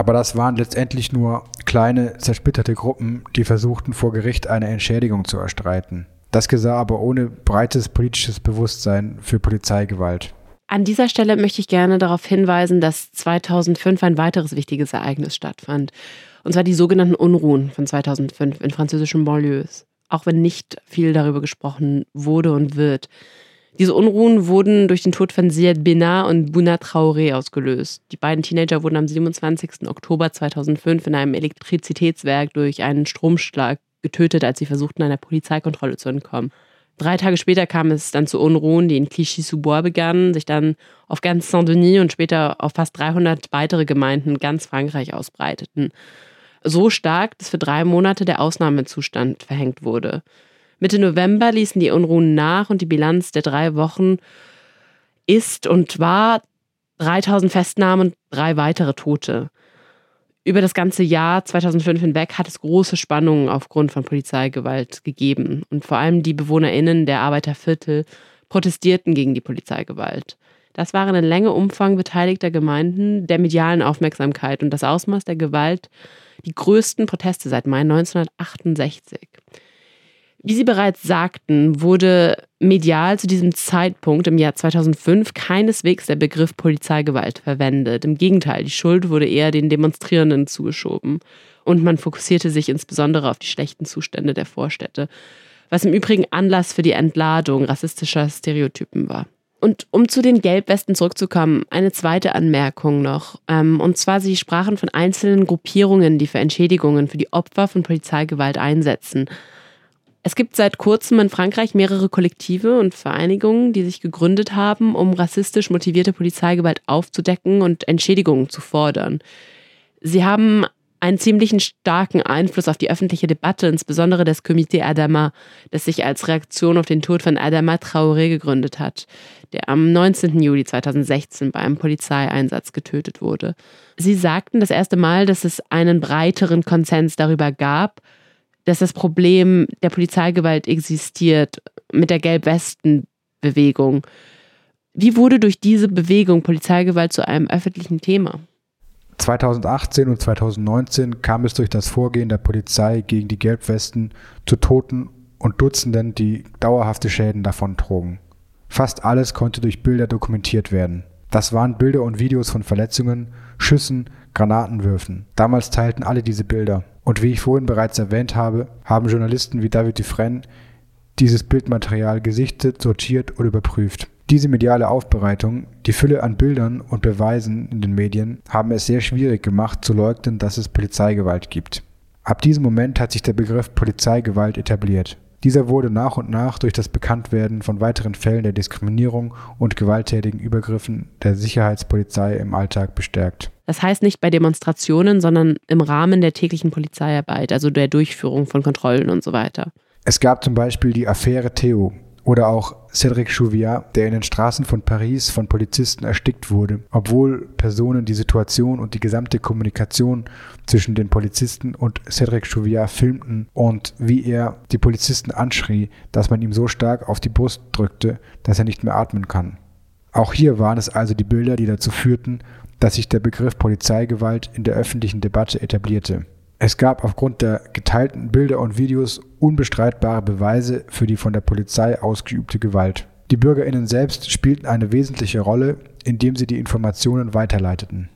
aber das waren letztendlich nur kleine, zersplitterte Gruppen, die versuchten vor Gericht eine Entschädigung zu erstreiten. Das geschah aber ohne breites politisches Bewusstsein für Polizeigewalt.
An dieser Stelle möchte ich gerne darauf hinweisen, dass 2005 ein weiteres wichtiges Ereignis stattfand. Und zwar die sogenannten Unruhen von 2005 in französischen Banlieues. Auch wenn nicht viel darüber gesprochen wurde und wird. Diese Unruhen wurden durch den Tod von Ziad Benar und Bouna Traoré ausgelöst. Die beiden Teenager wurden am 27. Oktober 2005 in einem Elektrizitätswerk durch einen Stromschlag getötet, als sie versuchten, einer Polizeikontrolle zu entkommen. Drei Tage später kam es dann zu Unruhen, die in Clichy-sous-Bois begannen, sich dann auf ganz Saint-Denis und später auf fast 300 weitere Gemeinden ganz Frankreich ausbreiteten. So stark, dass für drei Monate der Ausnahmezustand verhängt wurde. Mitte November ließen die Unruhen nach und die Bilanz der drei Wochen ist und war 3000 Festnahmen und drei weitere Tote. Über das ganze Jahr 2005 hinweg hat es große Spannungen aufgrund von Polizeigewalt gegeben. Und vor allem die BewohnerInnen der Arbeiterviertel protestierten gegen die Polizeigewalt. Das waren in Länge Umfang beteiligter Gemeinden der medialen Aufmerksamkeit und das Ausmaß der Gewalt die größten Proteste seit Mai 1968. Wie Sie bereits sagten, wurde medial zu diesem Zeitpunkt im Jahr 2005 keineswegs der Begriff Polizeigewalt verwendet. Im Gegenteil, die Schuld wurde eher den Demonstrierenden zugeschoben. Und man fokussierte sich insbesondere auf die schlechten Zustände der Vorstädte, was im Übrigen Anlass für die Entladung rassistischer Stereotypen war. Und um zu den Gelbwesten zurückzukommen, eine zweite Anmerkung noch. Ähm, und zwar, Sie sprachen von einzelnen Gruppierungen, die für Entschädigungen für die Opfer von Polizeigewalt einsetzen. Es gibt seit kurzem in Frankreich mehrere Kollektive und Vereinigungen, die sich gegründet haben, um rassistisch motivierte Polizeigewalt aufzudecken und Entschädigungen zu fordern. Sie haben einen ziemlichen starken Einfluss auf die öffentliche Debatte, insbesondere das Comité Adama, das sich als Reaktion auf den Tod von Adama Traoré gegründet hat, der am 19. Juli 2016 bei einem Polizeieinsatz getötet wurde. Sie sagten das erste Mal, dass es einen breiteren Konsens darüber gab, dass das Problem der Polizeigewalt existiert mit der Gelbwesten-Bewegung. Wie wurde durch diese Bewegung Polizeigewalt zu einem öffentlichen Thema?
2018 und 2019 kam es durch das Vorgehen der Polizei gegen die Gelbwesten zu Toten und Dutzenden, die dauerhafte Schäden davontrugen. Fast alles konnte durch Bilder dokumentiert werden. Das waren Bilder und Videos von Verletzungen, Schüssen, Granatenwürfen. Damals teilten alle diese Bilder. Und wie ich vorhin bereits erwähnt habe, haben Journalisten wie David Dufresne dieses Bildmaterial gesichtet, sortiert oder überprüft. Diese mediale Aufbereitung, die Fülle an Bildern und Beweisen in den Medien haben es sehr schwierig gemacht zu leugnen, dass es Polizeigewalt gibt. Ab diesem Moment hat sich der Begriff Polizeigewalt etabliert. Dieser wurde nach und nach durch das Bekanntwerden von weiteren Fällen der Diskriminierung und gewalttätigen Übergriffen der Sicherheitspolizei im Alltag bestärkt.
Das heißt nicht bei Demonstrationen, sondern im Rahmen der täglichen Polizeiarbeit, also der Durchführung von Kontrollen und so weiter.
Es gab zum Beispiel die Affäre Theo oder auch Cédric Chouviat, der in den Straßen von Paris von Polizisten erstickt wurde, obwohl Personen die Situation und die gesamte Kommunikation zwischen den Polizisten und Cédric Chouviat filmten und wie er die Polizisten anschrie, dass man ihm so stark auf die Brust drückte, dass er nicht mehr atmen kann. Auch hier waren es also die Bilder, die dazu führten, dass sich der Begriff Polizeigewalt in der öffentlichen Debatte etablierte. Es gab aufgrund der geteilten Bilder und Videos unbestreitbare Beweise für die von der Polizei ausgeübte Gewalt. Die Bürgerinnen selbst spielten eine wesentliche Rolle, indem sie die Informationen weiterleiteten.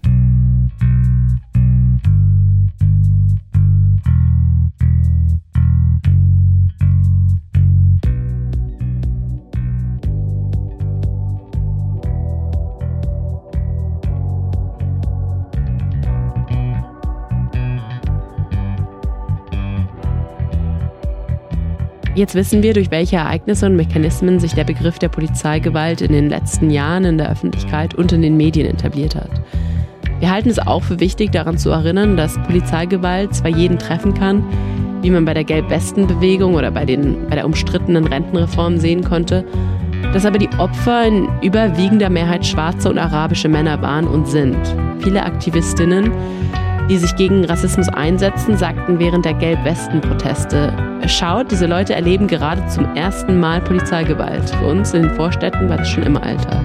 Jetzt wissen wir, durch welche Ereignisse und Mechanismen sich der Begriff der Polizeigewalt in den letzten Jahren in der Öffentlichkeit und in den Medien etabliert hat. Wir halten es auch für wichtig, daran zu erinnern, dass Polizeigewalt zwar jeden treffen kann, wie man bei der Gelbwestenbewegung oder bei, den, bei der umstrittenen Rentenreform sehen konnte, dass aber die Opfer in überwiegender Mehrheit schwarze und arabische Männer waren und sind. Viele Aktivistinnen, die sich gegen Rassismus einsetzen, sagten während der Gelbwesten-Proteste, schaut, diese Leute erleben gerade zum ersten Mal Polizeigewalt. Für uns in den Vorstädten war das schon immer Alltag.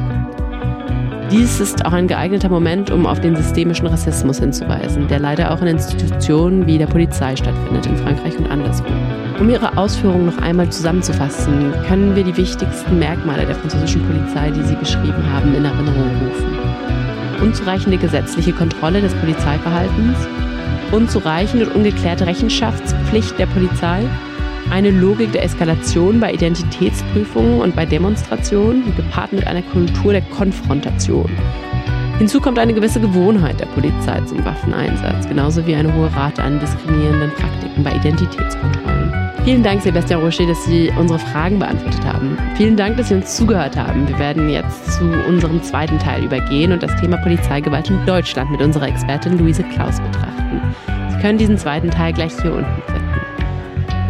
Dies ist auch ein geeigneter Moment, um auf den systemischen Rassismus hinzuweisen, der leider auch in Institutionen wie der Polizei stattfindet, in Frankreich und anderswo. Um Ihre Ausführungen noch einmal zusammenzufassen, können wir die wichtigsten Merkmale der französischen Polizei, die Sie beschrieben haben, in Erinnerung rufen. Unzureichende gesetzliche Kontrolle des Polizeiverhaltens, unzureichende und ungeklärte Rechenschaftspflicht der Polizei, eine Logik der Eskalation bei Identitätsprüfungen und bei Demonstrationen, gepaart mit einer Kultur der Konfrontation. Hinzu kommt eine gewisse Gewohnheit der Polizei zum Waffeneinsatz, genauso wie eine hohe Rate an diskriminierenden Praktiken bei Identitätskontrollen. Vielen Dank, Sebastian Rocher, dass Sie unsere Fragen beantwortet haben. Vielen Dank, dass Sie uns zugehört haben. Wir werden jetzt zu unserem zweiten Teil übergehen und das Thema Polizeigewalt in Deutschland mit unserer Expertin Luise Klaus betrachten. Sie können diesen zweiten Teil gleich hier unten finden.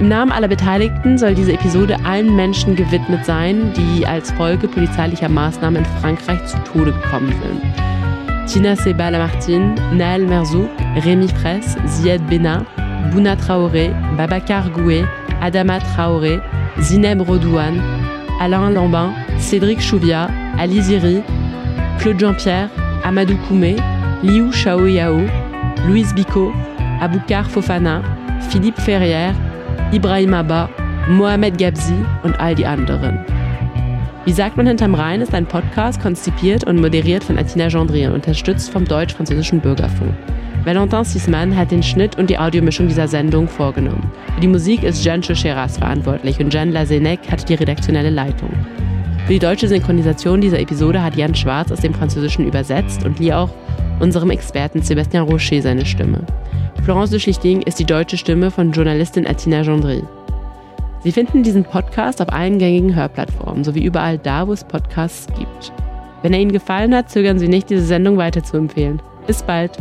Im Namen aller Beteiligten soll diese Episode allen Menschen gewidmet sein, die als Folge polizeilicher Maßnahmen in Frankreich zu Tode gekommen sind. Tina Seba Lamartine, Naël Merzouk, Rémi Fraisse, Ziad Bena, Bouna Traoré, Babacar Goué, Adama Traoré, Zineb Rodouane, Alain Lambin, Cédric Chouvia, Ali Ziri, Claude Jean-Pierre, Amadou Koumé, Liu Shaoyao, Louise Bicot, Aboukar Fofana, Philippe Ferrière, Ibrahim Abba, Mohamed Gabzi und all die anderen. Wie sagt man hinterm Rhein ist ein Podcast konzipiert und moderiert von Atina Gendry und unterstützt vom deutsch-französischen Bürgerfunk. Valentin Sisman hat den Schnitt und die Audiomischung dieser Sendung vorgenommen. Für die Musik ist Jean Chocheras verantwortlich und Jean Lazenec hat die redaktionelle Leitung. Für die deutsche Synchronisation dieser Episode hat Jan Schwarz aus dem Französischen übersetzt und lieh auch unserem Experten Sébastien Rocher seine Stimme. Florence de Schlichting ist die deutsche Stimme von Journalistin Atina Gendry. Sie finden diesen Podcast auf allen gängigen Hörplattformen sowie überall da, wo es Podcasts gibt. Wenn er Ihnen gefallen hat, zögern Sie nicht, diese Sendung weiterzuempfehlen. Bis bald!